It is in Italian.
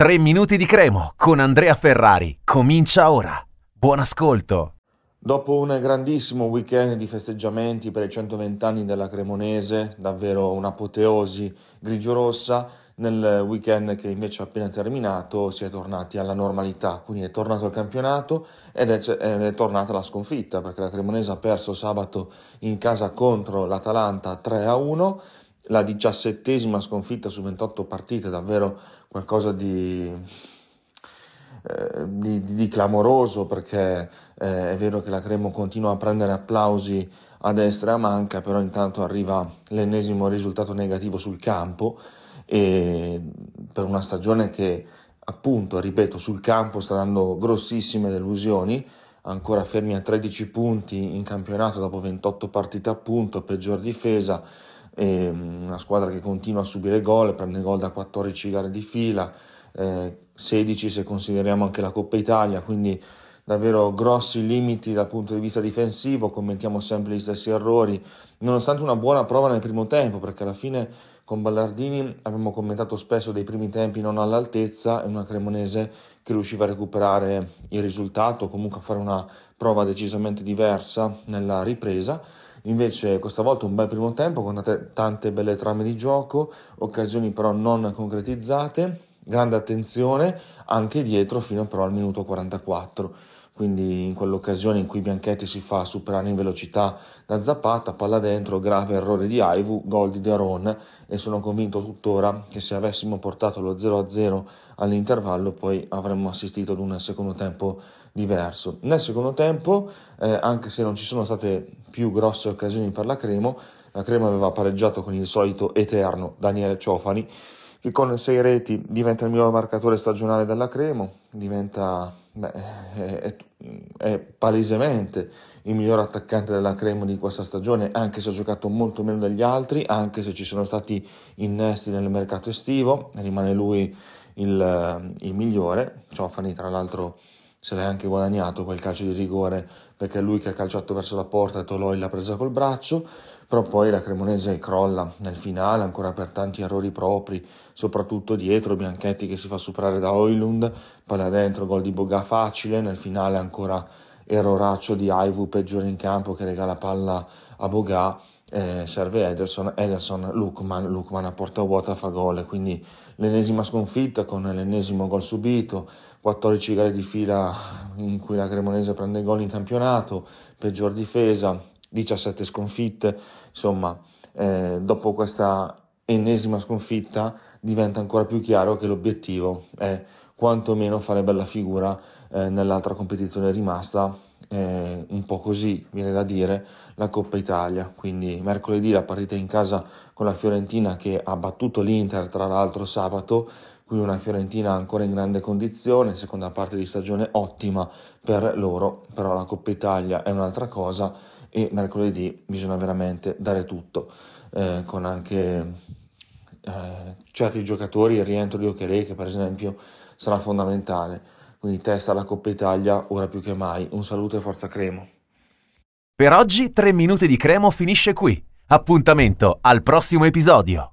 3 minuti di cremo con Andrea Ferrari. Comincia ora. Buon ascolto. Dopo un grandissimo weekend di festeggiamenti per i 120 anni della Cremonese, davvero un'apoteosi grigio-rossa, nel weekend che invece è appena terminato si è tornati alla normalità, quindi è tornato il campionato ed è, ed è tornata la sconfitta perché la Cremonese ha perso sabato in casa contro l'Atalanta 3 a 1 la diciassettesima sconfitta su 28 partite, davvero qualcosa di, eh, di, di clamoroso perché eh, è vero che la Cremo continua a prendere applausi a destra e a manca, però intanto arriva l'ennesimo risultato negativo sul campo e per una stagione che appunto, ripeto, sul campo sta dando grossissime delusioni, ancora fermi a 13 punti in campionato dopo 28 partite appunto, peggior difesa e mm, una squadra che continua a subire gol, prende gol da 14 gare di fila, eh, 16 se consideriamo anche la Coppa Italia, quindi davvero grossi limiti dal punto di vista difensivo, commentiamo sempre gli stessi errori, nonostante una buona prova nel primo tempo, perché alla fine con Ballardini abbiamo commentato spesso dei primi tempi non all'altezza e una Cremonese che riusciva a recuperare il risultato, comunque a fare una prova decisamente diversa nella ripresa Invece questa volta un bel primo tempo con tante, belle trame di gioco, occasioni però non concretizzate, grande attenzione anche dietro fino però al minuto 44 quindi in quell'occasione in cui Bianchetti si fa superare in velocità da Zapata, palla dentro, grave errore di Aivu, gol di Daron e sono convinto tuttora che se avessimo portato lo 0-0 all'intervallo poi avremmo assistito ad un secondo tempo diverso. Nel secondo tempo, eh, anche se non ci sono state più grosse occasioni per la Cremo, la Cremo aveva pareggiato con il solito eterno Daniele Ciofani che con sei reti diventa il miglior marcatore stagionale della Cremo, diventa beh, è, è, palesemente il miglior attaccante della Cremo di questa stagione, anche se ha giocato molto meno degli altri, anche se ci sono stati innesti nel mercato estivo, rimane lui il, il migliore. Ciofani, tra l'altro, se l'è anche guadagnato quel calcio di rigore perché è lui che ha calciato verso la porta e Toloi l'ha presa col braccio, però poi la Cremonese crolla nel finale ancora per tanti errori propri, soprattutto dietro Bianchetti che si fa superare da Oilund, là dentro gol di Boga facile, nel finale ancora erroraccio di Aivu peggiore in campo che regala palla a Boga eh, serve Ederson, Ederson, Lukman, Lukman a porta vuota fa gol, quindi l'ennesima sconfitta con l'ennesimo gol subito, 14 gare di fila in cui la Cremonese prende gol in campionato, peggior difesa, 17 sconfitte, insomma eh, dopo questa ennesima sconfitta diventa ancora più chiaro che l'obiettivo è quantomeno fare bella figura eh, nell'altra competizione rimasta eh, un po' così, viene da dire, la Coppa Italia. Quindi mercoledì la partita in casa con la Fiorentina che ha battuto l'Inter, tra l'altro sabato, quindi una Fiorentina ancora in grande condizione, seconda parte di stagione ottima per loro, però la Coppa Italia è un'altra cosa e mercoledì bisogna veramente dare tutto, eh, con anche eh, certi giocatori, il rientro di Ocherè che per esempio sarà fondamentale quindi testa alla Coppa Italia ora più che mai. Un saluto e forza Cremo. Per oggi 3 minuti di Cremo finisce qui. Appuntamento al prossimo episodio.